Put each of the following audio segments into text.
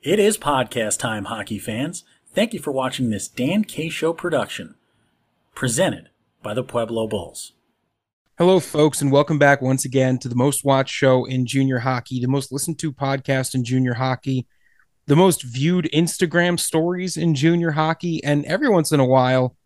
It is podcast time, hockey fans. Thank you for watching this Dan K Show production, presented by the Pueblo Bulls. Hello, folks, and welcome back once again to the most watched show in junior hockey, the most listened to podcast in junior hockey, the most viewed Instagram stories in junior hockey, and every once in a while,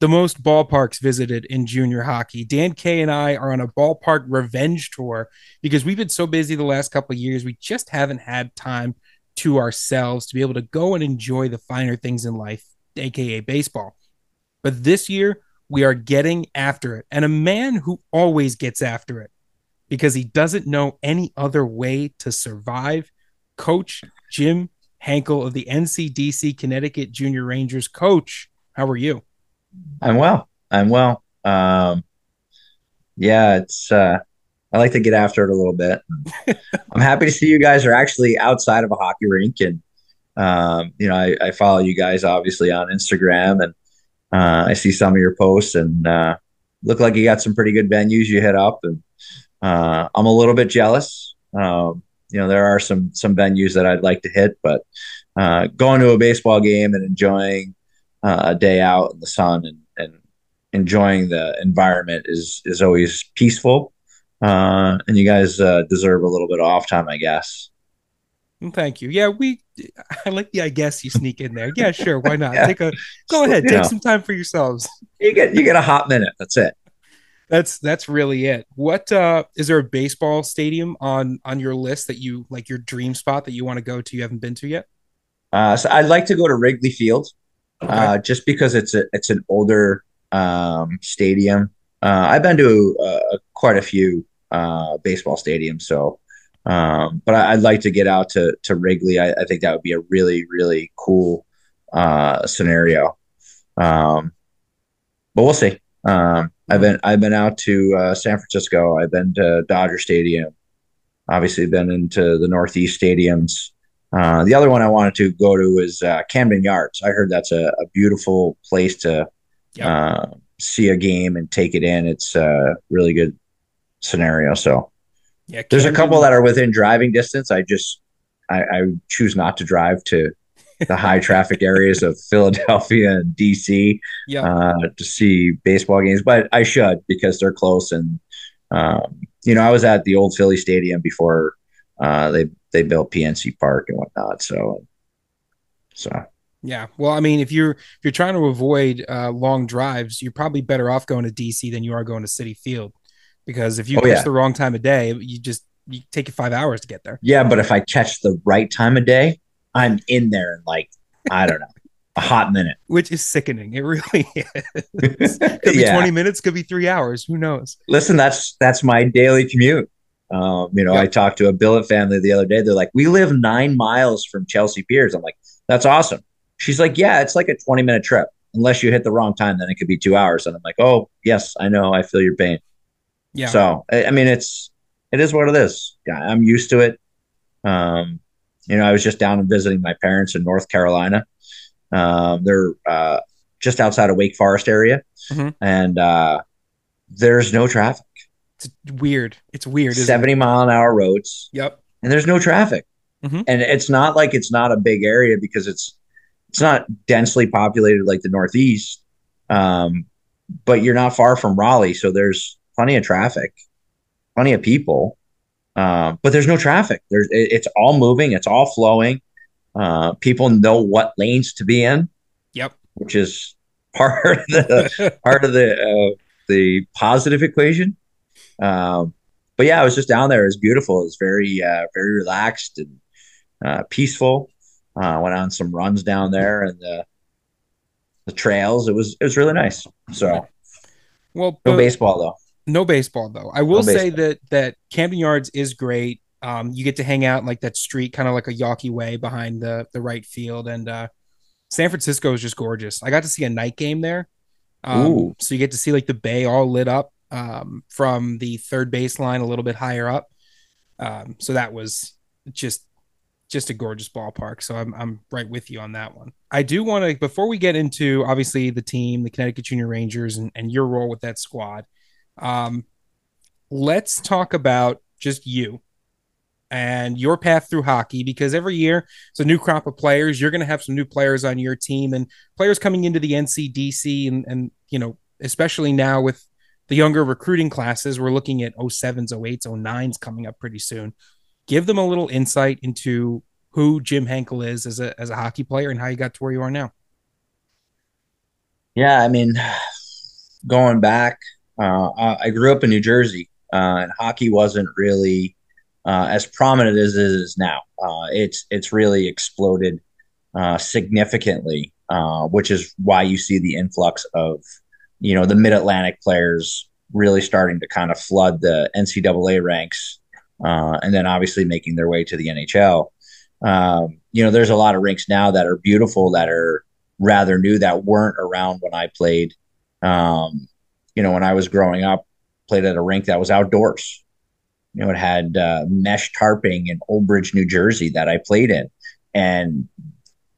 the most ballparks visited in junior hockey. Dan K and I are on a ballpark revenge tour because we've been so busy the last couple of years. We just haven't had time to ourselves to be able to go and enjoy the finer things in life, aka baseball. But this year, we are getting after it. And a man who always gets after it because he doesn't know any other way to survive, Coach Jim Henkel of the NCDC Connecticut Junior Rangers. Coach, how are you? I'm well. I'm well. Um, yeah, it's uh, I like to get after it a little bit. I'm happy to see you guys are actually outside of a hockey rink, and um, you know, I, I, follow you guys obviously on Instagram, and uh, I see some of your posts, and uh, look like you got some pretty good venues you hit up, and uh, I'm a little bit jealous. Um, you know, there are some some venues that I'd like to hit, but uh, going to a baseball game and enjoying uh, a day out in the sun and, and enjoying the environment is is always peaceful uh, and you guys uh, deserve a little bit of off time, I guess. Thank you. Yeah, we. I like the I guess you sneak in there. Yeah, sure. Why not? yeah. Take a go ahead. You take know, some time for yourselves. You get you get a hot minute. That's it. That's that's really it. What uh is there a baseball stadium on on your list that you like your dream spot that you want to go to you haven't been to yet? Uh, so I'd like to go to Wrigley Field, okay. uh, just because it's a it's an older um stadium. Uh, I've been to uh, quite a few uh, baseball stadiums, so um, but I, would like to get out to to Wrigley. I, I, think that would be a really really cool uh, scenario. Um, but we'll see. Um, I've been I've been out to uh, San Francisco. I've been to Dodger Stadium. Obviously, been into the Northeast stadiums. Uh, the other one I wanted to go to is uh, Camden Yards. I heard that's a, a beautiful place to yep. uh, see a game and take it in. It's a really good scenario. So yeah, there's a couple that are within driving distance. I just I, I choose not to drive to the high traffic areas of Philadelphia and DC yep. uh, to see baseball games, but I should because they're close. And um, you know, I was at the old Philly Stadium before uh, they they built PNC Park and whatnot. So so yeah. Well, I mean, if you're if you're trying to avoid uh, long drives, you're probably better off going to DC than you are going to Citi Field, because if you oh, catch yeah. the wrong time of day, you just you take you five hours to get there. Yeah, but if I catch the right time of day, I'm in there in like I don't know a hot minute, which is sickening. It really is. could be yeah. 20 minutes, could be three hours. Who knows? Listen, that's that's my daily commute. Um, you know, yep. I talked to a billet family the other day. They're like, "We live nine miles from Chelsea Piers." I'm like, "That's awesome." She's like, yeah, it's like a 20 minute trip. Unless you hit the wrong time, then it could be two hours. And I'm like, oh, yes, I know. I feel your pain. Yeah. So, I mean, it's, it is what it is. Yeah. I'm used to it. Um, you know, I was just down and visiting my parents in North Carolina. Um, they're uh, just outside of Wake Forest area, mm-hmm. and uh, there's no traffic. It's weird. It's weird. Seventy it? mile an hour roads. Yep. And there's no traffic, mm-hmm. and it's not like it's not a big area because it's it's not densely populated like the Northeast, um, but you're not far from Raleigh, so there's plenty of traffic, plenty of people, uh, but there's no traffic. There's it, it's all moving, it's all flowing. Uh, people know what lanes to be in. Yep, which is part of the part of the uh, the positive equation. Um, but yeah, I was just down there. It was beautiful. It was very uh, very relaxed and uh, peaceful. Uh, went on some runs down there and the the trails. It was it was really nice. So, well, no baseball though. No baseball though. I will no say that that Camden Yards is great. Um, you get to hang out in like that street, kind of like a Yawkey way behind the the right field, and uh, San Francisco is just gorgeous. I got to see a night game there. Um, so you get to see like the bay all lit up um, from the third baseline a little bit higher up. Um, so that was just just a gorgeous ballpark. So I'm I'm right with you on that one. I do want to before we get into obviously the team, the Connecticut Junior Rangers, and, and your role with that squad. Um, let's talk about just you. and your path through hockey because every year it's a new crop of players. You're going to have some new players on your team and players coming into the NCDC and and you know especially now with the younger recruiting classes, we're looking at 07s, 08s, 09s coming up pretty soon. Give them a little insight into who Jim Henkel is as a as a hockey player and how you got to where you are now. Yeah, I mean, going back, uh, I grew up in New Jersey, uh, and hockey wasn't really uh, as prominent as it is now. Uh, it's it's really exploded uh, significantly, uh, which is why you see the influx of you know the Mid Atlantic players really starting to kind of flood the NCAA ranks, and then obviously making their way to the NHL. Um, you know, there's a lot of rinks now that are beautiful that are rather new that weren't around when I played. Um, you know, when I was growing up, played at a rink that was outdoors. You know, it had uh, mesh tarping in Old Bridge, New Jersey that I played in. And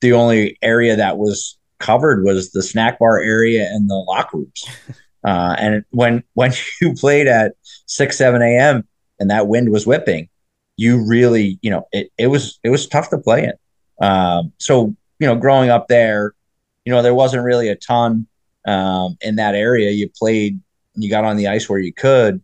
the only area that was covered was the snack bar area and the locker rooms. Uh, and when when you played at six seven a.m. and that wind was whipping, you really you know it, it was it was tough to play in. Um, so you know, growing up there, you know, there wasn't really a ton um, in that area. You played, you got on the ice where you could.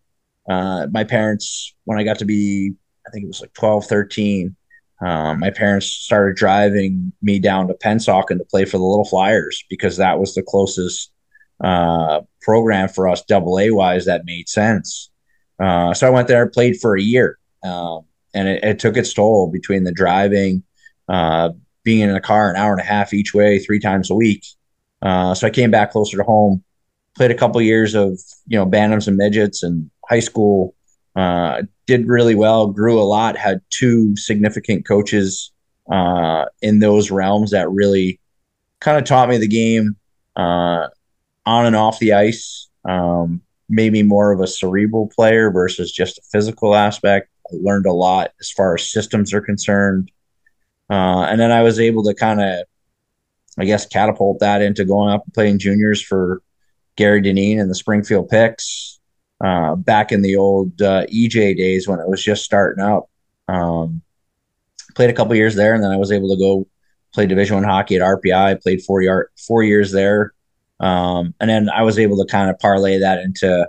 Uh, my parents, when I got to be, I think it was like 12, 13, um, my parents started driving me down to Pennsauken to play for the Little Flyers because that was the closest uh, program for us, double A wise, that made sense. Uh, so I went there, played for a year, um, and it, it, took its toll between the driving, uh, being in a car an hour and a half each way three times a week. Uh, so I came back closer to home, played a couple years of you know bantams and midgets and high school. Uh, did really well, grew a lot. Had two significant coaches uh, in those realms that really kind of taught me the game uh, on and off the ice. Um, made me more of a cerebral player versus just a physical aspect. I learned a lot as far as systems are concerned. Uh, and then I was able to kind of, I guess, catapult that into going up and playing juniors for Gary Dineen and the Springfield Pics uh, back in the old uh, EJ days when it was just starting up. Um, played a couple years there, and then I was able to go play Division One hockey at RPI. Played four year four years there, um, and then I was able to kind of parlay that into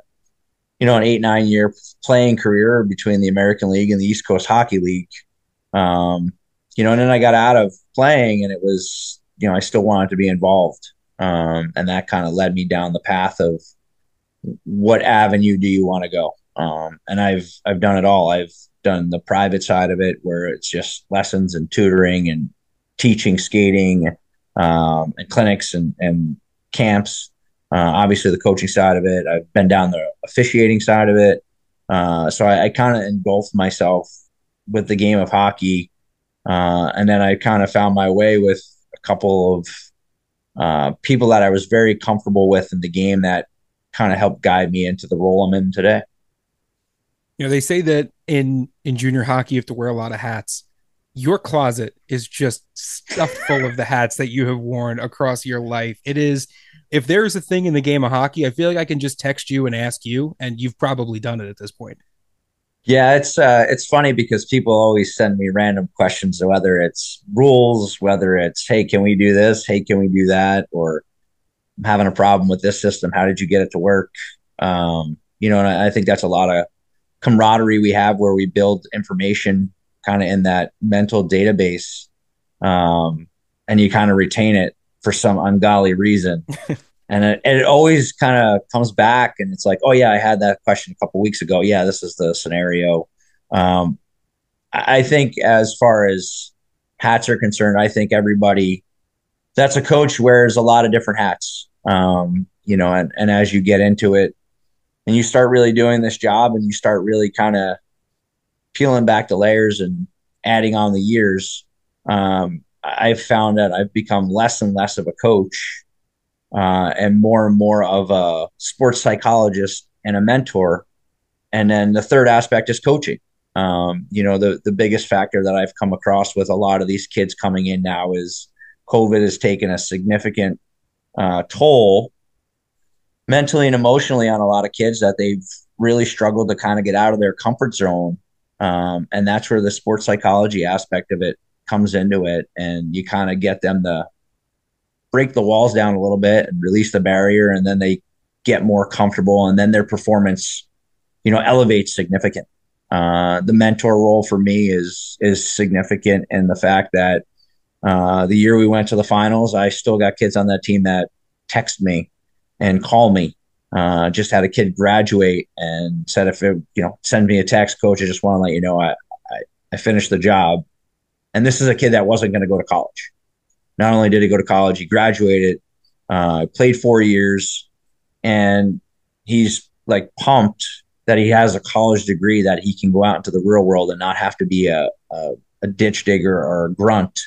you know an eight nine year playing career between the American League and the East Coast Hockey League. Um, you know, and then I got out of playing and it was, you know, I still wanted to be involved. Um, and that kind of led me down the path of what avenue do you want to go? Um, and I've, I've done it all. I've done the private side of it where it's just lessons and tutoring and teaching skating, um, and clinics and, and camps. Uh, obviously the coaching side of it. I've been down the officiating side of it. Uh, so I, I kind of engulfed myself with the game of hockey uh, and then I kind of found my way with a couple of uh, people that I was very comfortable with in the game that kind of helped guide me into the role I'm in today. You know, they say that in in junior hockey you have to wear a lot of hats. Your closet is just stuffed full of the hats that you have worn across your life. It is if there's a thing in the game of hockey, I feel like I can just text you and ask you, and you've probably done it at this point. Yeah, it's uh, it's funny because people always send me random questions, whether it's rules, whether it's hey, can we do this? Hey, can we do that? Or I'm having a problem with this system. How did you get it to work? Um, you know, and I, I think that's a lot of camaraderie we have where we build information kind of in that mental database, um, and you kind of retain it for some ungodly reason. and it, and it always kind of comes back and it's like oh yeah i had that question a couple weeks ago. Yeah this is the scenario. Um, i think as far as hats are concerned i think everybody that's a coach wears a lot of different hats um, you know and, and as you get into it and you start really doing this job and you start really kind of peeling back the layers and adding on the years um, i've found that i've become less and less of a coach uh, and more and more of a sports psychologist and a mentor. And then the third aspect is coaching. Um, you know, the the biggest factor that I've come across with a lot of these kids coming in now is COVID has taken a significant uh, toll mentally and emotionally on a lot of kids that they've really struggled to kind of get out of their comfort zone Um, and that's where the sports psychology aspect of it comes into it. And you kind of get them to break the walls down a little bit and release the barrier. And then they get more comfortable. And then their performance, you know, elevates significant. Uh, the mentor role for me is is significant in the fact that uh, the year we went to the finals, I still got kids on that team that text me and call me. Uh, just had a kid graduate and said if it, you know send me a text, coach. I just want to let you know I, I, I finished the job. And this is a kid that wasn't going to go to college. Not only did he go to college, he graduated, uh, played four years, and he's like pumped that he has a college degree that he can go out into the real world and not have to be a, a, a ditch digger or a grunt.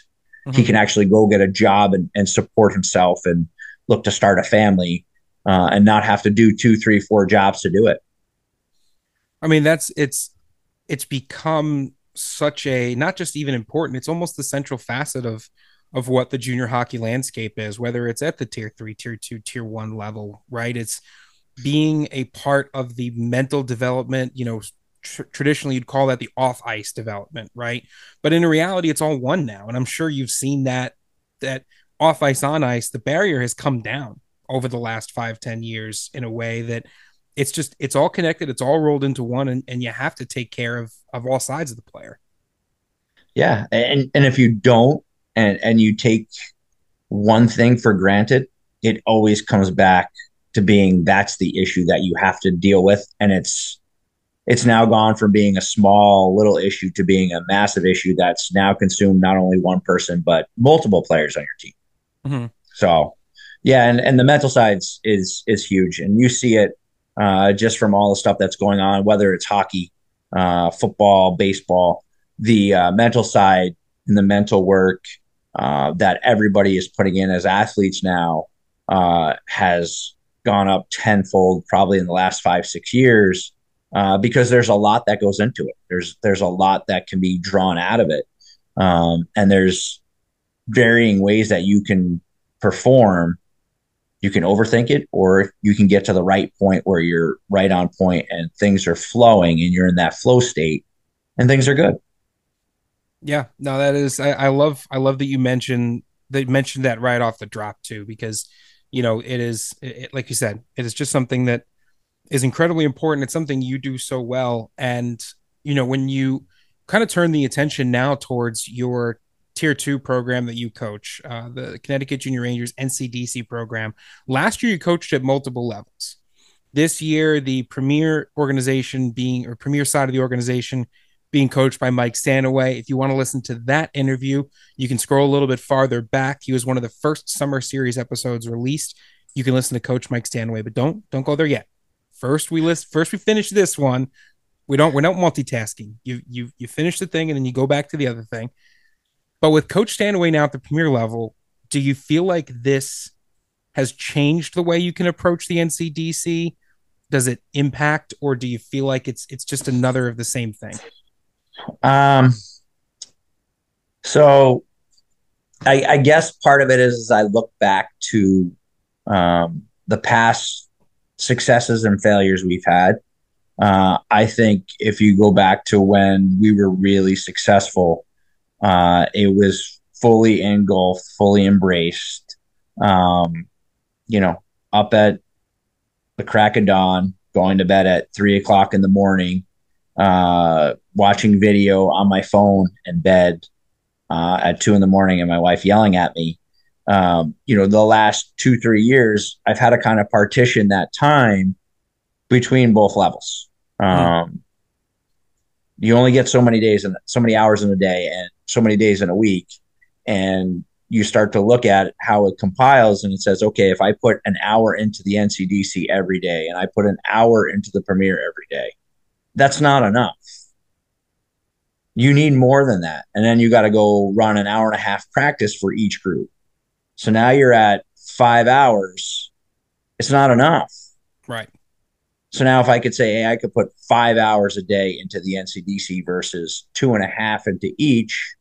Mm-hmm. He can actually go get a job and, and support himself and look to start a family uh, and not have to do two, three, four jobs to do it. I mean, that's it's it's become such a not just even important. It's almost the central facet of of what the junior hockey landscape is, whether it's at the tier three, tier two, tier one level, right? It's being a part of the mental development, you know, tr- traditionally you'd call that the off ice development, right? But in reality, it's all one now. And I'm sure you've seen that, that off ice, on ice, the barrier has come down over the last five ten years in a way that it's just, it's all connected. It's all rolled into one and, and you have to take care of, of all sides of the player. Yeah. And, and if you don't, and, and you take one thing for granted, it always comes back to being that's the issue that you have to deal with. And it's it's now gone from being a small little issue to being a massive issue that's now consumed not only one person but multiple players on your team. Mm-hmm. so yeah and, and the mental side is is huge. And you see it uh, just from all the stuff that's going on whether it's hockey uh, football baseball the uh, mental side and the mental work uh, that everybody is putting in as athletes now uh, has gone up tenfold probably in the last five six years uh, because there's a lot that goes into it. There's there's a lot that can be drawn out of it, um, and there's varying ways that you can perform. You can overthink it, or you can get to the right point where you're right on point and things are flowing, and you're in that flow state, and things are good. Yeah, no, that is I, I love I love that you mentioned that mentioned that right off the drop too because you know, it is it, like you said, it is just something that is incredibly important. It's something you do so well. And, you know, when you kind of turn the attention now towards your tier two program that you coach, uh, the Connecticut Junior Rangers NCDC program, last year you coached at multiple levels. This year, the premier organization being or premier side of the organization being coached by Mike Stanaway. If you want to listen to that interview, you can scroll a little bit farther back. He was one of the first summer series episodes released. You can listen to Coach Mike Stanaway, but don't don't go there yet. First we list first we finish this one. We don't we're not multitasking. You you you finish the thing and then you go back to the other thing. But with Coach Stanaway now at the premier level, do you feel like this has changed the way you can approach the NCDC? Does it impact, or do you feel like it's it's just another of the same thing? Um, so I, I, guess part of it is as I look back to um, the past successes and failures we've had. Uh, I think if you go back to when we were really successful, uh, it was fully engulfed, fully embraced. Um, you know, up at the crack of dawn, going to bed at three o'clock in the morning, uh, watching video on my phone in bed uh, at two in the morning and my wife yelling at me. Um, you know, the last two, three years, I've had to kind of partition that time between both levels. Mm-hmm. Um, mm-hmm. You only get so many days and so many hours in a day and so many days in a week. And you start to look at how it compiles and it says, okay, if I put an hour into the NCDC every day and I put an hour into the Premier every day, that's not enough. You need more than that. And then you got to go run an hour and a half practice for each group. So now you're at five hours. It's not enough. Right. So now if I could say, hey, I could put five hours a day into the NCDC versus two and a half into each,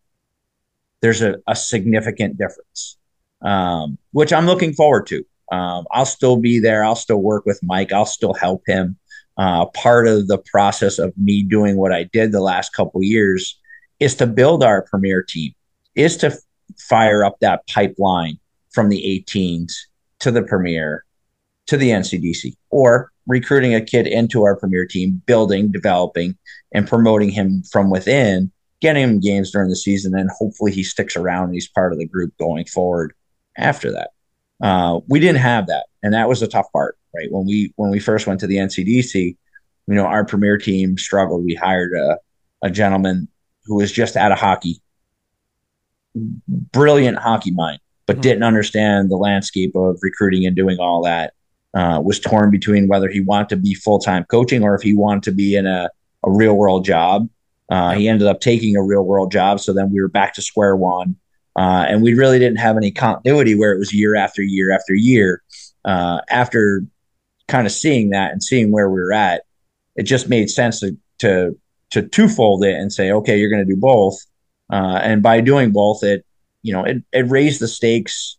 there's a, a significant difference, um, which I'm looking forward to. Um, I'll still be there. I'll still work with Mike. I'll still help him uh, part of the process of me doing what I did the last couple years is to build our premier team, is to fire up that pipeline from the 18s to the premier to the NCDC or recruiting a kid into our premier team, building, developing, and promoting him from within, getting him games during the season, and hopefully he sticks around and he's part of the group going forward after that. Uh, we didn't have that, and that was the tough part, right? When we when we first went to the NCDC, you know, our premier team struggled. We hired a, a gentleman who was just out of hockey, brilliant hockey mind, but mm-hmm. didn't understand the landscape of recruiting and doing all that uh, was torn between whether he wanted to be full time coaching or if he wanted to be in a, a real world job. Uh, he ended up taking a real world job. So then we were back to square one. Uh, and we really didn't have any continuity where it was year after year after year. Uh, after kind of seeing that and seeing where we were at, it just made sense to, to, to twofold it and say, okay, you're going to do both. Uh, and by doing both, it, you know, it, it raised the stakes,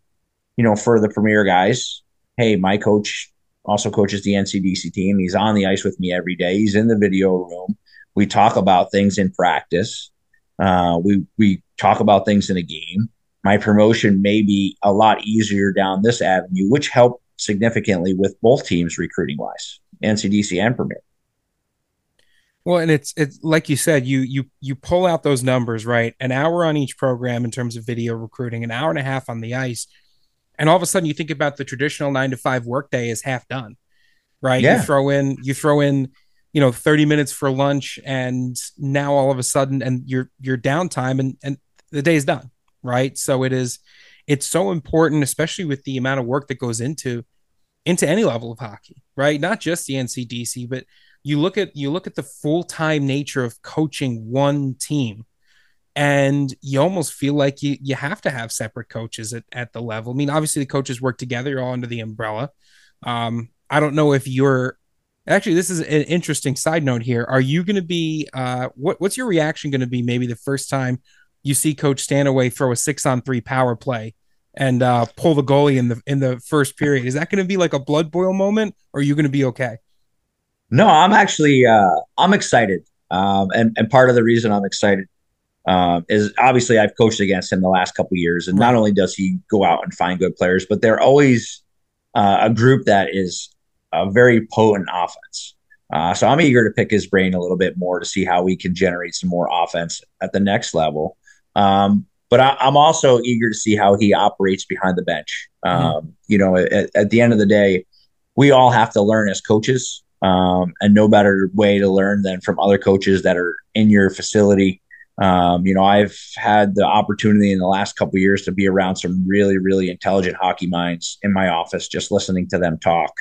you know, for the premier guys hey, my coach also coaches the NCDC team. He's on the ice with me every day. He's in the video room. We talk about things in practice. Uh, we we talk about things in a game. My promotion may be a lot easier down this avenue, which helped significantly with both teams recruiting wise, NCDC and Premier. Well, and it's it's like you said, you you you pull out those numbers, right? An hour on each program in terms of video recruiting, an hour and a half on the ice and all of a sudden you think about the traditional nine to five workday is half done right yeah. you throw in you throw in you know 30 minutes for lunch and now all of a sudden and your your downtime and and the day is done right so it is it's so important especially with the amount of work that goes into into any level of hockey right not just the ncdc but you look at you look at the full-time nature of coaching one team and you almost feel like you you have to have separate coaches at, at the level. I mean, obviously the coaches work together, you're all under the umbrella. Um, I don't know if you're actually this is an interesting side note here. Are you going to be uh, what what's your reaction going to be maybe the first time you see Coach Stanaway throw a six on three power play and uh, pull the goalie in the in the first period? Is that going to be like a blood boil moment, or are you going to be okay? No, I'm actually uh, I'm excited, um, and and part of the reason I'm excited uh, is obviously I've coached against him the last couple years, and not only does he go out and find good players, but they're always uh, a group that is a very potent offense. Uh, so I'm eager to pick his brain a little bit more to see how we can generate some more offense at the next level. Um, but I, am also eager to see how he operates behind the bench. Mm-hmm. Um, mm-hmm. You know, at, at, the end of the day, we all have to learn as coaches, um, and no better way to learn than from other coaches that are in your facility um, you know, I've had the opportunity in the last couple years to be around some really, really intelligent hockey minds in my office, just listening to them talk.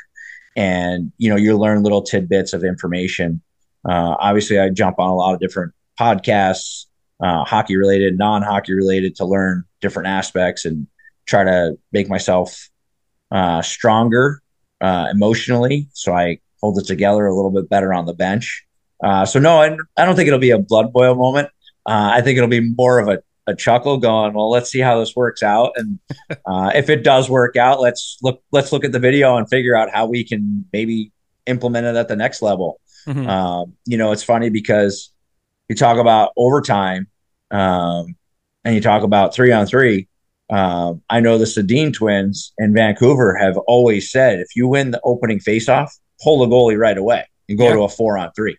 And you know, you learn little tidbits of information. Uh, obviously, I jump on a lot of different podcasts, uh, hockey related, non hockey related, to learn different aspects and try to make myself uh, stronger uh, emotionally, so I hold it together a little bit better on the bench. Uh, so no, I, I don't think it'll be a blood boil moment. Uh, I think it'll be more of a, a chuckle going, well, let's see how this works out. And uh, if it does work out, let's look, let's look at the video and figure out how we can maybe implement it at the next level. Mm-hmm. Um, you know, it's funny because you talk about overtime um, and you talk about three on three. Um, I know the Sedin twins in Vancouver have always said if you win the opening faceoff, pull the goalie right away and go yeah. to a four on three.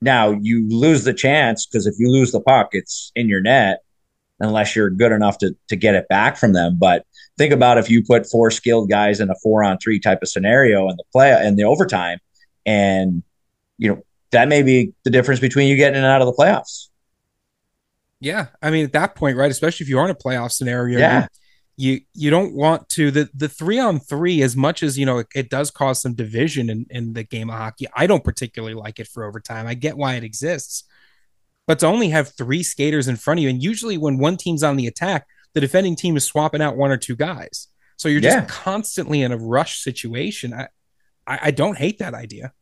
Now you lose the chance because if you lose the puck, it's in your net unless you're good enough to to get it back from them. But think about if you put four skilled guys in a four on three type of scenario in the play in the overtime, and you know that may be the difference between you getting in and out of the playoffs. Yeah, I mean at that point, right? Especially if you are in a playoff scenario, yeah you you don't want to the the three on three as much as you know it, it, does cause some division in in the game of hockey i don't particularly like it for overtime i get why it exists but to only have three skaters in front of you and usually when one team's on the attack the defending team is swapping out one or two guys so you're just yeah. constantly in a rush situation I, I, I don't hate that idea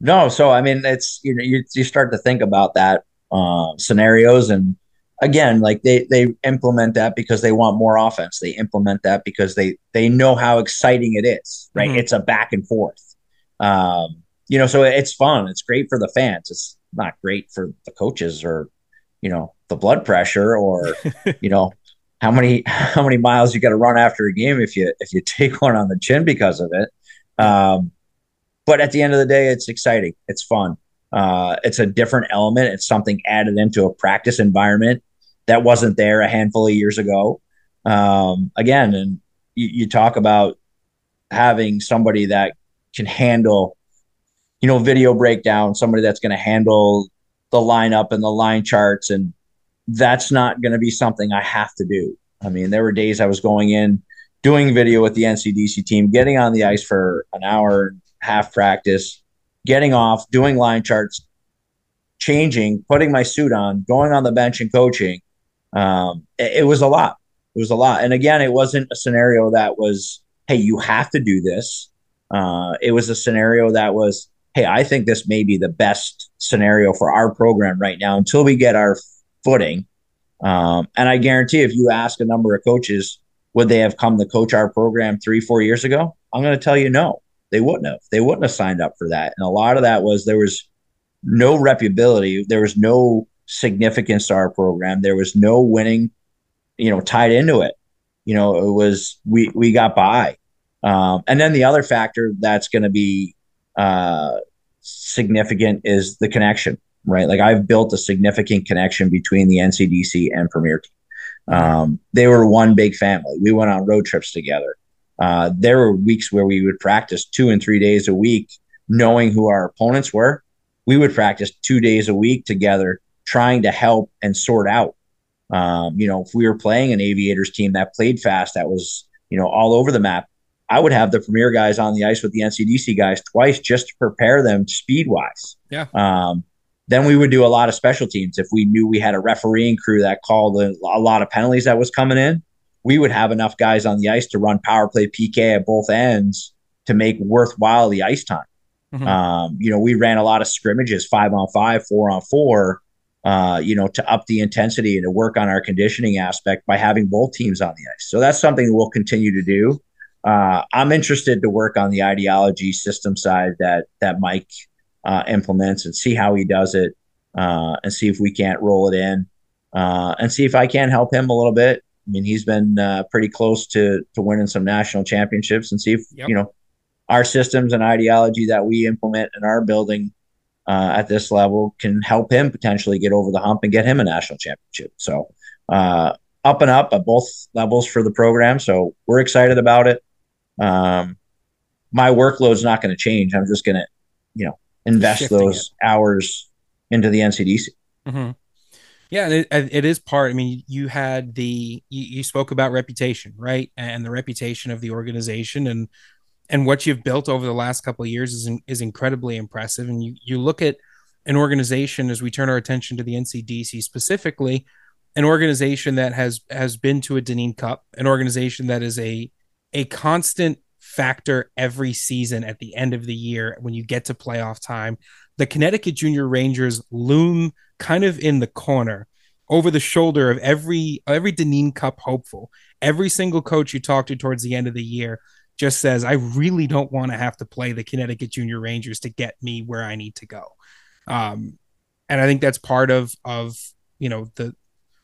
no so i mean it's you know you, you start to think about that uh, scenarios and again, like they they implement that because they want more offense. They implement that because they they know how exciting it is. Right, mm-hmm. it's a back and forth. Um, you know, so it's fun. It's great for the fans. It's not great for the coaches or, you know, the blood pressure or, you know, how many how many miles you got to run after a game if you if you take one on the chin because of it. Um, but at the end of the day, it's exciting. It's fun. Uh, it's a different element. It's something added into a practice environment that wasn't there a handful of years ago. Um, again, and you, you talk about having somebody that can handle, you know, video breakdown, somebody that's going to handle the lineup and the line charts. And that's not going to be something I have to do. I mean, there were days I was going in, doing video with the NCDC team, getting on the ice for an hour, half practice, getting off, doing line charts, changing, putting my suit on, going on the bench and coaching. Um, it, it was a lot. It was a lot. And again, it wasn't a scenario that was, hey, you have to do this. Uh, it was a scenario that was, hey, I think this may be the best scenario for our program right now until we get our footing. Um, and I guarantee if you ask a number of coaches, would they have come to coach our program three, four years ago? I'm going to tell you no, they wouldn't have. They wouldn't have signed up for that. And a lot of that was there was no reputability, there was no significance to our program, there was no winning, you know, tied into it. You know, it was we we got by. Um, and then the other factor that's going to be uh, significant is the connection, right? Like I've built a significant connection between the NCDC and Premier Team. Um, they were one big family. We went on road trips together. Uh, there were weeks where we would practice two and three days a week, knowing who our opponents were. We would practice two days a week together, trying to help and sort out. Um, you know, if we were playing an Aviators team that played fast, that was you know all over the map, I would have the premier guys on the ice with the NCDC guys twice just to prepare them speed wise. Yeah. Um, then we would do a lot of special teams. If we knew we had a refereeing crew that called a, a lot of penalties that was coming in, we would have enough guys on the ice to run power play PK at both ends to make worthwhile the ice time. Mm-hmm. Um, you know, we ran a lot of scrimmages, five on five, four on four, uh, you know, to up the intensity and to work on our conditioning aspect by having both teams on the ice. So that's something we'll continue to do. Uh, I'm interested to work on the ideology system side that that Mike uh, implements and see how he does it uh, and see if we can't roll it in uh, and see if I can help him a little bit. I mean, he's been uh, pretty close to to winning some national championships and see if yep. you know our systems and ideology that we implement in our building uh, at this level can help him potentially get over the hump and get him a national championship. So uh, up and up at both levels for the program. So we're excited about it. Um, my workload's not going to change. I'm just going to, you know, invest those it. hours into the NCDC. Mm-hmm. Yeah, it, it is part. I mean, you had the you, you, spoke about reputation, right, and the reputation of the organization, and and what you've built over the last couple of years is is incredibly impressive. And you you look at an organization as we turn our attention to the NCDC specifically, an organization that has has been to a Dineen Cup, an organization that is a a constant factor every season at the end of the year when you get to playoff time. The Connecticut Junior Rangers loom kind of in the corner over the shoulder of every every Dineen Cup hopeful. Every single coach you talk to towards the end of the year just says, I really don't want to have to play the Connecticut Junior Rangers to get me where I need to go. Um, and I think that's part of of you know the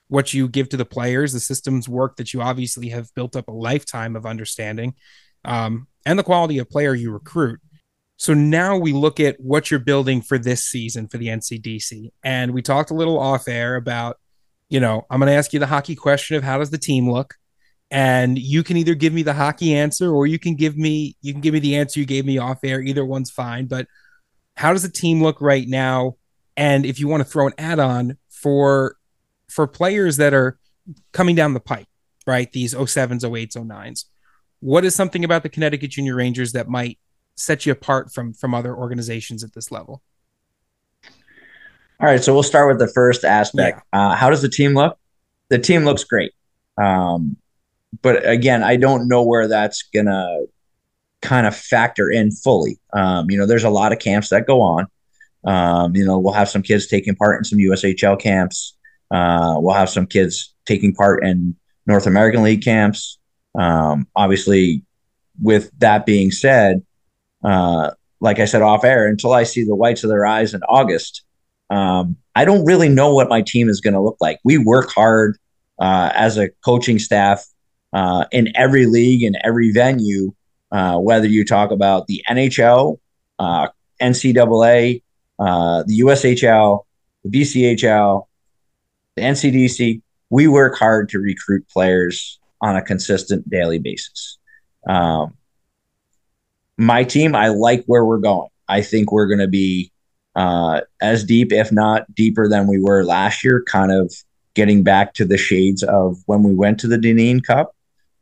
what you give to the players, the systems work that you obviously have built up a lifetime of understanding, um, and the quality of player you recruit. So now we look at what you're building for this season for the NCDC. And we talked a little off air about, you know, I'm going to ask you the hockey question of how does the team look? And you can either give me the hockey answer or you can give me you can give me the answer you gave me off air. Either one's fine, but how does the team look right now? And if you want to throw an add-on for for players that are coming down the pipe, right? These 07s, 08s, 09s. What is something about the Connecticut Junior Rangers that might set you apart from from other organizations at this level? All right, so we'll start with the first aspect. Yeah. Uh, how does the team look? The team looks great, um, but again, I don't know where that's gonna kind of factor in fully. Um, you know, there's a lot of camps that go on. Um, you know, we'll have some kids taking part in some USHL camps. Uh, we'll have some kids taking part in North American League camps. Um, obviously, with that being said, uh, like I said off air, until I see the whites of their eyes in August, um, I don't really know what my team is going to look like. We work hard uh, as a coaching staff uh, in every league and every venue, uh, whether you talk about the NHL, uh, NCAA, the USHL, the BCHL, the NCDC. We work hard to recruit players on a consistent daily basis. Um, my team, I like where we're going. I think we're going to be uh, as deep, if not deeper, than we were last year. Kind of getting back to the shades of when we went to the Dineen Cup.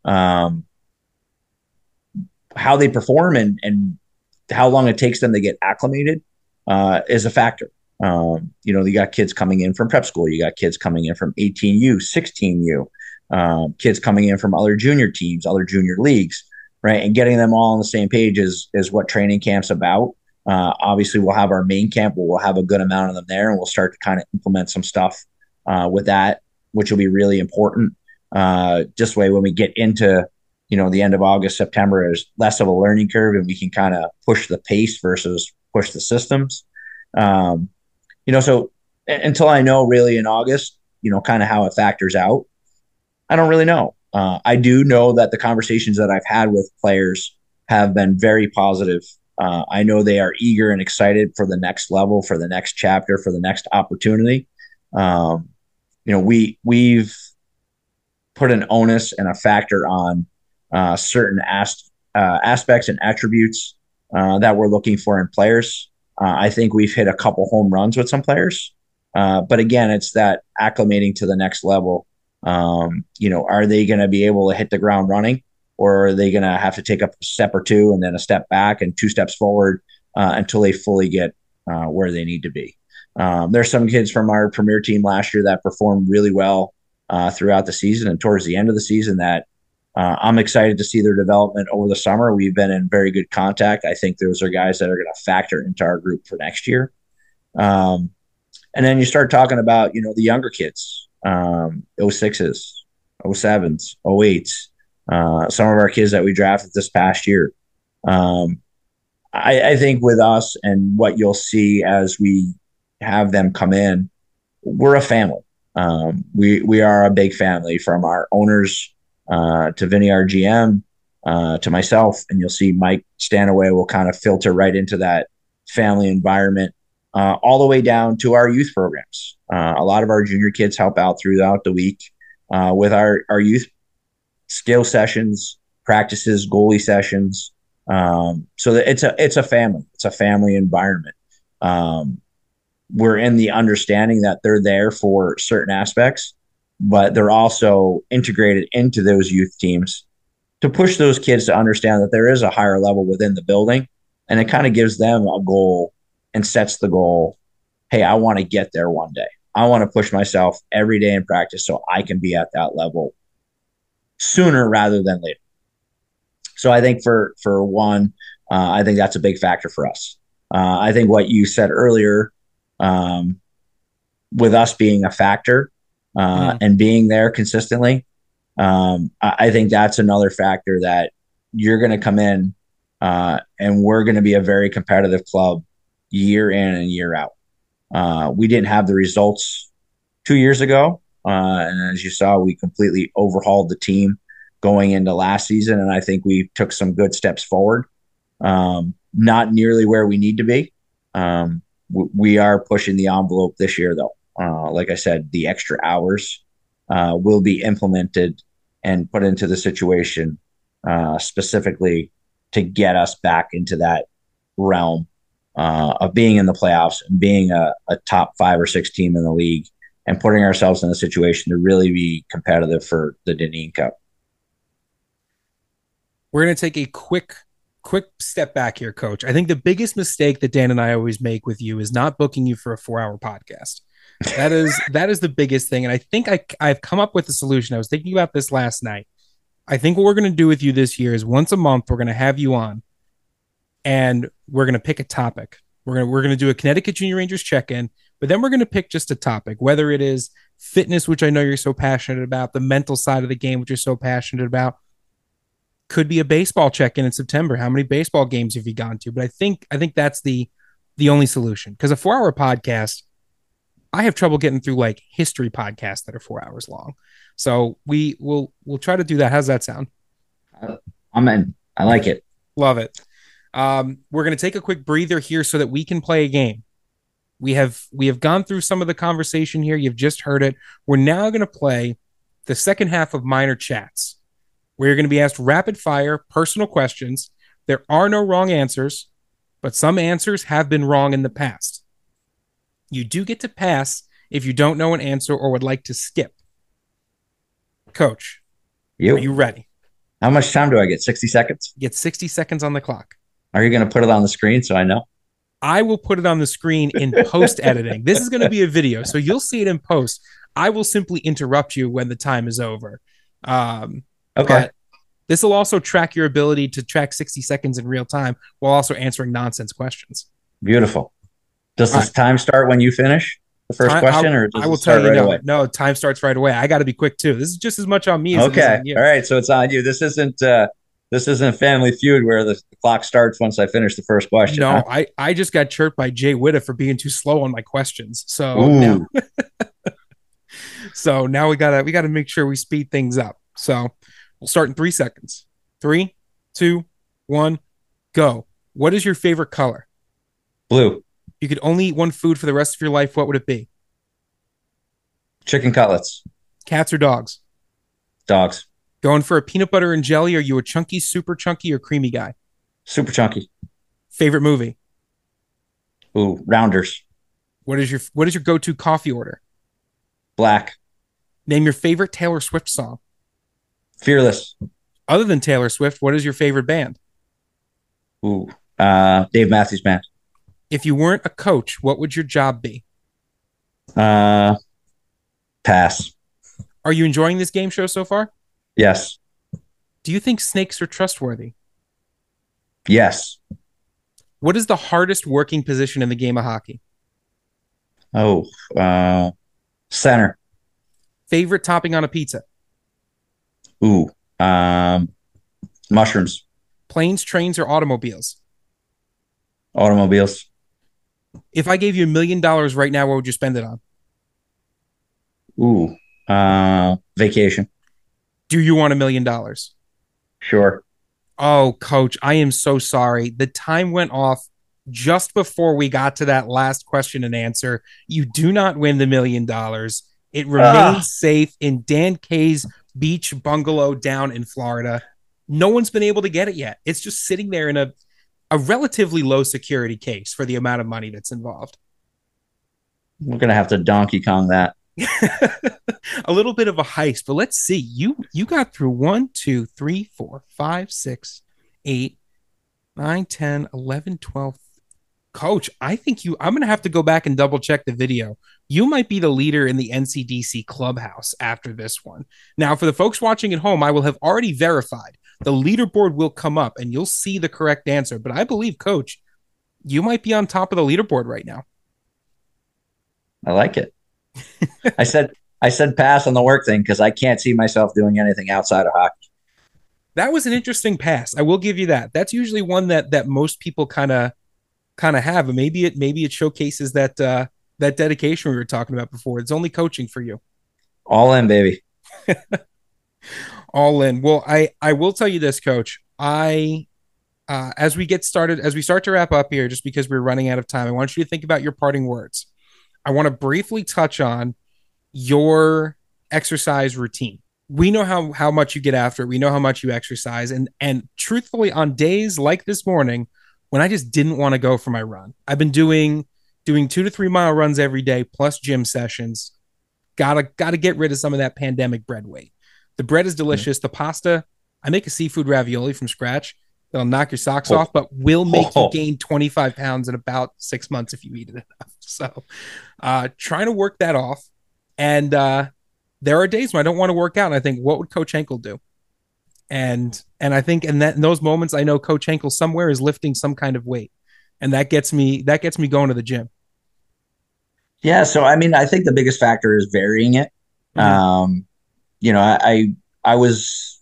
Um, how they perform and and how long it takes them to get acclimated uh, is a factor. Um, you know, you got kids coming in from prep school, you got kids coming in from 18U, 16U, um, kids coming in from other junior teams, other junior leagues, right? And getting them all on the same page is is what training camp's about. Uh, obviously, we'll have our main camp where we'll have a good amount of them there, and we'll start to kind of implement some stuff uh, with that, which will be really important. Uh, just way when we get into you know the end of August, September is less of a learning curve, and we can kind of push the pace versus push the systems. Um, you know, so until I know really in August, you know, kind of how it factors out, I don't really know. Uh, I do know that the conversations that I've had with players have been very positive. Uh, I know they are eager and excited for the next level, for the next chapter, for the next opportunity. Um, you know, we we've put an onus and a factor on uh, certain as- uh, aspects and attributes uh, that we're looking for in players. Uh, I think we've hit a couple home runs with some players, but again, it's that acclimating to the next level. Um, you know, are they going to be able to hit the ground running, or are they going to have to take a step or two and then a step back and two steps forward uh, until they fully get uh, where they need to be? Um, there's some kids from our premier team last year that performed really well uh, throughout the season and towards the end of the season that uh, I'm excited to see their development over the summer. We've been in very good contact. I think those are guys that are going to factor into our group for next year. Um, and then you start talking about, you know, the younger kids, um, 06s, 07s, 08s, uh, some of our kids that we drafted this past year. Um, I, I think with us and what you'll see as we have them come in, we're a family. Um, we we are a big family from our owners uh, to Vinny, our GM, uh, to myself, and you'll see Mike Stanaway will kind of filter right into that family environment, uh, all the way down to our youth programs. Uh, a lot of our junior kids help out throughout the week uh, with our our youth skill sessions, practices, goalie sessions. Um, so it's a it's a family. It's a family environment. Um, we're in the understanding that they're there for certain aspects, but they're also integrated into those youth teams to push those kids to understand that there is a higher level within the building and it kind of gives them a goal and sets the goal hey i want to get there one day i want to push myself every day in practice so i can be at that level sooner rather than later so i think for for one uh, i think that's a big factor for us uh, i think what you said earlier um, with us being a factor uh, mm. and being there consistently. Um, I, I, think that's another factor that you're going to come in uh, and we're going to be a very competitive club year in and year out. Uh, we didn't have the results two years ago. Uh, and as you saw, we completely overhauled the team going into last season. And I think we took some good steps forward. Um, not nearly where we need to be. Um, we are pushing the envelope this year, though. Uh, like I said, the extra hours uh, will be implemented and put into the situation uh, specifically to get us back into that realm uh, of being in the playoffs and being a, a, top five or six team in the league and putting ourselves in a situation to really be competitive for the Dineen Cup. We're going to take a quick quick step back here, coach. I think the biggest mistake that Dan and I always make with you is not booking you for a four hour podcast. That is that is the biggest thing. And I think I I've come up with a solution. I was thinking about this last night. I think what we're gonna do with you this year is once a month we're gonna have you on and we're gonna pick a topic. We're gonna we're gonna do a Connecticut Junior Rangers check-in, but then we're gonna pick just a topic, whether it is fitness, which I know you're so passionate about, the mental side of the game, which you're so passionate about, Could be a baseball check-in in September. How many baseball games have you gone to? But I think I think that's the the only solution because a four-hour podcast, I have trouble getting through like history podcasts that are four hours long. So we will we'll try to do that. How's that sound? I'm in. I like it. Love it. Um, we're going to take a quick breather here so that we can play a game. We have we have gone through some of the conversation here. You've just heard it. We're now going to play the second half of minor chats. Where you're going to be asked rapid fire personal questions. There are no wrong answers, but some answers have been wrong in the past. You do get to pass if you don't know an answer or would like to skip. Coach, You. are you ready? How much time do I get? 60 seconds? You get 60 seconds on the clock. Are you going to put it on the screen so I know? I will put it on the screen in post editing. this is going to be a video, so you'll see it in post. I will simply interrupt you when the time is over. Um, Okay. This will also track your ability to track 60 seconds in real time while also answering nonsense questions. Beautiful. Does this time start when you finish the first I- question, I'll- or I will tell you right no, away? no, time starts right away. I got to be quick too. This is just as much on me as it is Okay. on you. All right. So it's on you. This isn't uh this isn't Family Feud where the, the clock starts once I finish the first question. No, huh? I, I just got chirped by Jay Witta for being too slow on my questions. So now, so now we gotta we gotta make sure we speed things up. So we'll start in three seconds. Three, two, one, go. What is your favorite color? Blue. You could only eat one food for the rest of your life. What would it be? Chicken cutlets. Cats or dogs? Dogs. Going for a peanut butter and jelly? Are you a chunky, super chunky, or creamy guy? Super chunky. Favorite movie? Ooh, rounders. What is your what is your go-to coffee order? Black. Name your favorite Taylor Swift song. Fearless. Other than Taylor Swift, what is your favorite band? Ooh. Uh Dave Matthews Band. If you weren't a coach, what would your job be? Uh pass. Are you enjoying this game show so far? Yes. Do you think snakes are trustworthy? Yes. What is the hardest working position in the game of hockey? Oh, uh center. Favorite topping on a pizza? Ooh. Um mushrooms. Planes, trains, or automobiles? Automobiles. If I gave you a million dollars right now, what would you spend it on? Ooh. Uh vacation. Do you want a million dollars? Sure. Oh, coach, I am so sorry. The time went off just before we got to that last question and answer. You do not win the million dollars. It remains Ah. safe in Dan K's beach bungalow down in Florida. No one's been able to get it yet. It's just sitting there in a a relatively low security case for the amount of money that's involved. We're gonna have to Donkey Kong that. a little bit of a heist, but let's see. You you got through one, two, three, four, five, six, eight, nine, 10, 11, 12. Coach, I think you, I'm going to have to go back and double check the video. You might be the leader in the NCDC clubhouse after this one. Now, for the folks watching at home, I will have already verified the leaderboard will come up and you'll see the correct answer. But I believe, Coach, you might be on top of the leaderboard right now. I like it. I said I said pass on the work thing because I can't see myself doing anything outside of hockey. that was an interesting pass. I will give you that. That's usually one that that most people kind of kind of have, and maybe it maybe it showcases that uh that dedication we were talking about before. It's only coaching for you. All in, baby. All in. Well, I I will tell you this, coach. I uh as we get started, as we start to wrap up here, just because we're running out of time, I want you to think about your parting words. I want to briefly touch on your exercise routine. We know how how much you get after it. We know how much you exercise, and and truthfully, on days like this morning, when I just didn't want to go for my run, I've been doing doing two to three mile runs every day plus gym sessions. Gotta gotta get rid of some of that pandemic bread weight. The bread is delicious. The pasta, I make a seafood ravioli from scratch that'll knock your socks Oh. off, but will make Oh. you gain 25 pounds in about six months if you eat it enough. So uh trying to work that off. And uh there are days when I don't want to work out and I think, what would Coach Henkel do? And and I think in that in those moments, I know Coach Henkel somewhere is lifting some kind of weight. And that gets me that gets me going to the gym. Yeah, so I mean, I think the biggest factor is varying it. Mhm. Um, you know, I, I I was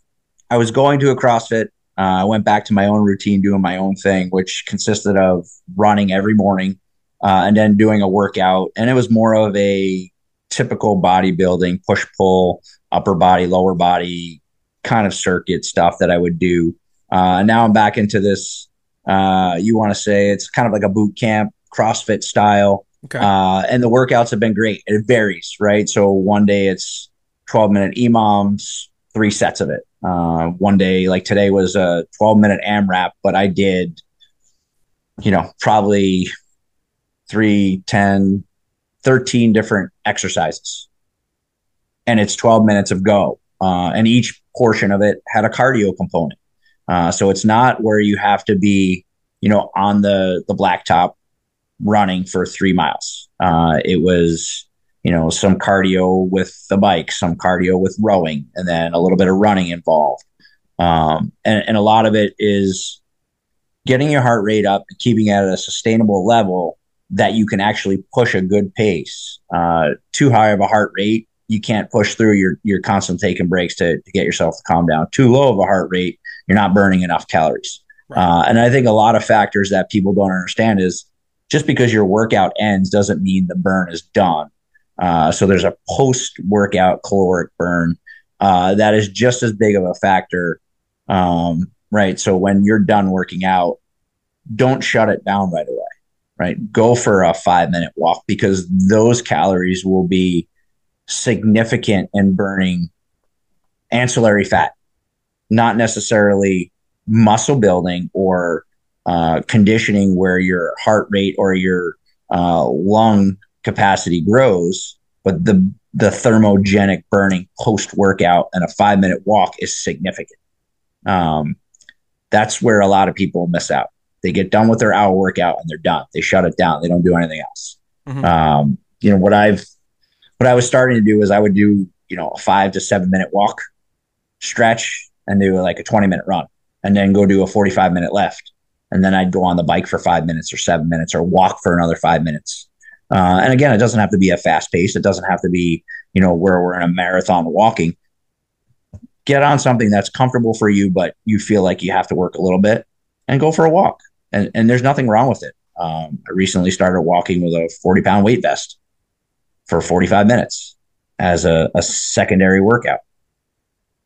I was going to a CrossFit I went back to my own routine, doing my own thing, which consisted of running every morning uh, and then doing a workout. And it was more of a typical bodybuilding push pull, upper body, lower body kind of circuit stuff that I would do. Uh, now I'm back into this. Uh, you want to say it's kind of like a boot camp, CrossFit style. Okay. Uh, and the workouts have been great. It varies, right? So one day it's 12 minute EMOMs, three sets of it. Uh, one day, like today, was a 12 minute AMRAP, but I did, you know, probably three, 10, 13 different exercises. And it's 12 minutes of go. Uh, and each portion of it had a cardio component. Uh, so it's not where you have to be, you know, on the the blacktop running for three miles. Uh, it was, you know, some cardio with the bike, some cardio with rowing, and then a little bit of running involved. Um, and, and a lot of it is getting your heart rate up, keeping it at a sustainable level that you can actually push a good pace. Uh, too high of a heart rate, you can't push through. You're you're constantly taking breaks to, to get yourself to calm down. Too low of a heart rate, you're not burning enough calories. Right. Uh, and I think a lot of factors that people don't understand is just because your workout ends doesn't mean the burn is done. Uh, so there's a post workout caloric burn uh, that is just as big of a factor. Um, right. So when you're done working out, don't shut it down right away. Right. Go for a five minute walk because those calories will be significant in burning ancillary fat, not necessarily muscle building or uh, conditioning where your heart rate or your uh, lung capacity grows, but the the thermogenic burning post workout and a five minute walk is significant. Um, that's where a lot of people miss out. They get done with their hour workout and they're done. They shut it down. They don't do anything else. Mm-hmm. Um, you know what I've what I was starting to do is I would do you know a five to seven minute walk, stretch, and do like a twenty minute run, and then go do a forty five minute left and then I'd go on the bike for five minutes or seven minutes or walk for another five minutes. Uh, and again, it doesn't have to be a fast pace. It doesn't have to be, you know, where we're in a marathon walking. Get on something that's comfortable for you, but you feel like you have to work a little bit and go for a walk. And, and there's nothing wrong with it. Um, I recently started walking with a 40 pound weight vest for 45 minutes as a, a secondary workout.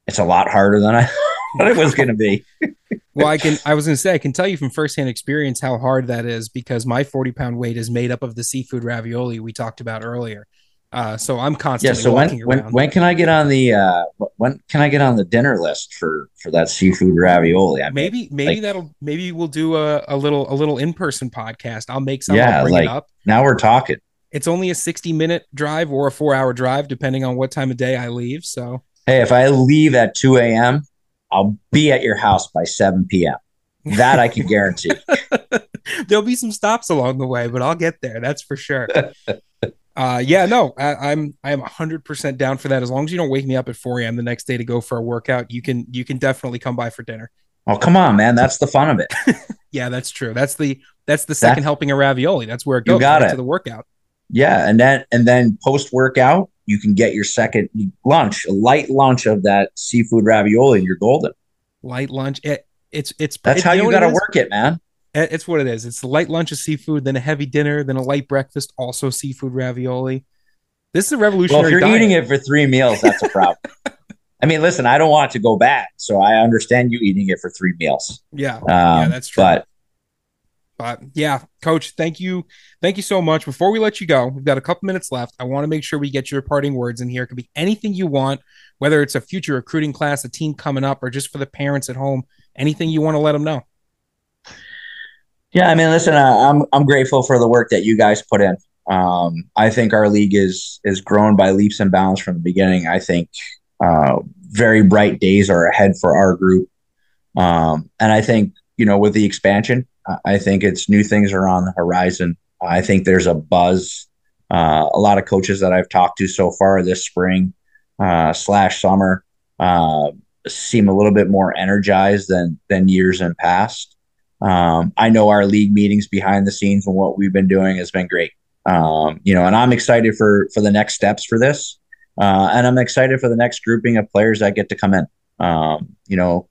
It's a lot harder than I thought it was going to be. well, I can. I was going to say I can tell you from firsthand experience how hard that is because my forty pound weight is made up of the seafood ravioli we talked about earlier. Uh, so I'm constantly. Yeah. So when when, when can I get on the uh, when can I get on the dinner list for for that seafood ravioli? I mean, maybe maybe like, that'll maybe we'll do a, a little a little in person podcast. I'll make some. Yeah, like up. now we're talking. It's only a sixty minute drive or a four hour drive, depending on what time of day I leave. So hey, if I leave at two a.m., I'll be at your house by 7 p.m. That I can guarantee. There'll be some stops along the way, but I'll get there. That's for sure. uh, yeah, no, I, I'm I'm 100 percent down for that. As long as you don't wake me up at 4 a.m. the next day to go for a workout, you can you can definitely come by for dinner. Oh come on, man! That's the fun of it. yeah, that's true. That's the that's the second helping of ravioli. That's where it goes. You got right it to the workout. Yeah, and then and then post workout, you can get your second lunch, a light lunch of that seafood ravioli, and you're golden. Light lunch. It, it's it's that's it, how you, you got to work it, man. It's what it is. It's a light lunch of seafood, then a heavy dinner, then a light breakfast, also seafood ravioli. This is a revolutionary. Well, if you're diet. eating it for three meals, that's a problem. I mean, listen, I don't want to go bad, so I understand you eating it for three meals. Yeah, um, yeah, that's true. But but yeah, coach, thank you. Thank you so much. Before we let you go, we've got a couple minutes left. I want to make sure we get your parting words in here. It could be anything you want, whether it's a future recruiting class, a team coming up, or just for the parents at home. Anything you want to let them know. Yeah, I mean, listen, uh, I'm I'm grateful for the work that you guys put in. Um, I think our league is is grown by leaps and bounds from the beginning. I think uh, very bright days are ahead for our group, um, and I think you know with the expansion, I think it's new things are on the horizon. I think there's a buzz. Uh, a lot of coaches that I've talked to so far this spring uh, slash summer uh, seem a little bit more energized than than years in past. Um, I know our league meetings behind the scenes and what we've been doing has been great. Um, you know, and I'm excited for for the next steps for this, uh, and I'm excited for the next grouping of players that get to come in. Um, you know,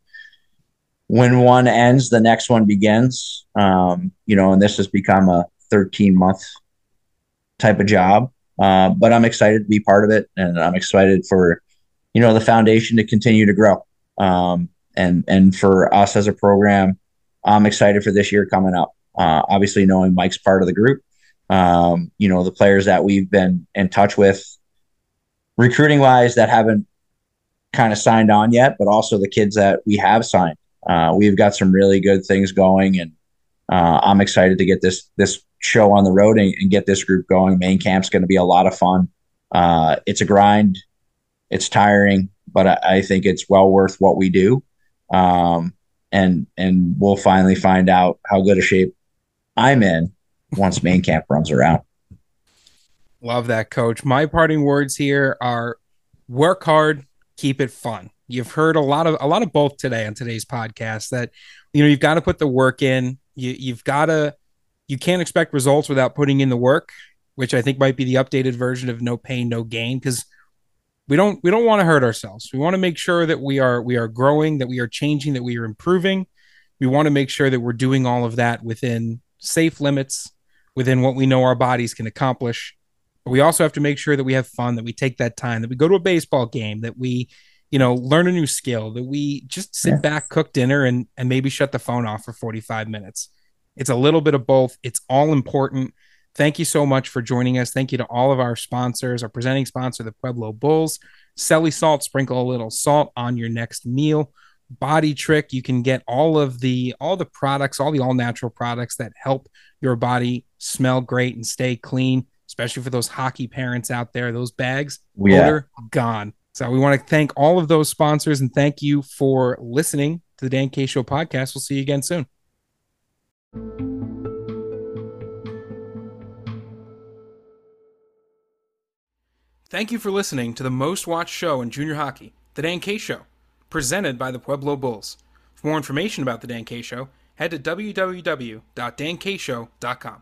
when one ends, the next one begins. Um, you know, and this has become a 13 month type of job. Uh, but I'm excited to be part of it, and I'm excited for you know the foundation to continue to grow. Um, and and for us as a program, I'm excited for this year coming up. Uh, obviously, knowing Mike's part of the group, um, you know the players that we've been in touch with, recruiting wise, that haven't kind of signed on yet, but also the kids that we have signed. Uh, we've got some really good things going, and uh, I'm excited to get this this show on the road and, and get this group going. Main camp's going to be a lot of fun. Uh, it's a grind, it's tiring, but I, I, think it's well worth what we do. Um, and and we'll finally find out how good a shape I'm in once main camp runs around. Love that, coach. My parting words here are work hard, keep it fun. You've heard a lot of a lot of both today on today's podcast that you know you've got to put the work in. You you've got to you can't expect results without putting in the work, which I think might be the updated version of no pain no gain because we don't we don't want to hurt ourselves. We want to make sure that we are we are growing, that we are changing, that we are improving. We want to make sure that we're doing all of that within safe limits, within what we know our bodies can accomplish. But we also have to make sure that we have fun, that we take that time, that we go to a baseball game, that we, you know, learn a new skill, that we just sit back, cook dinner, and and maybe shut the phone off for 45 minutes. It's a little bit of both. It's all important. Thank you so much for joining us. Thank you to all of our sponsors, our presenting sponsor, the Pueblo Bulls. Selly Salt, sprinkle a little salt on your next meal. Body Trick, you can get all of the all the products, all the all natural products that help your body smell great and stay clean, especially for those hockey parents out there. Those bags, yeah. odor gone. So we want to thank all of those sponsors and thank you for listening to the Dan K Show podcast. We'll see you again soon. Thank you for listening to the most watched show in junior hockey, The Dan K Show, presented by the Pueblo Bulls. For more information about The Dan K Show, head to www.dankshow.com.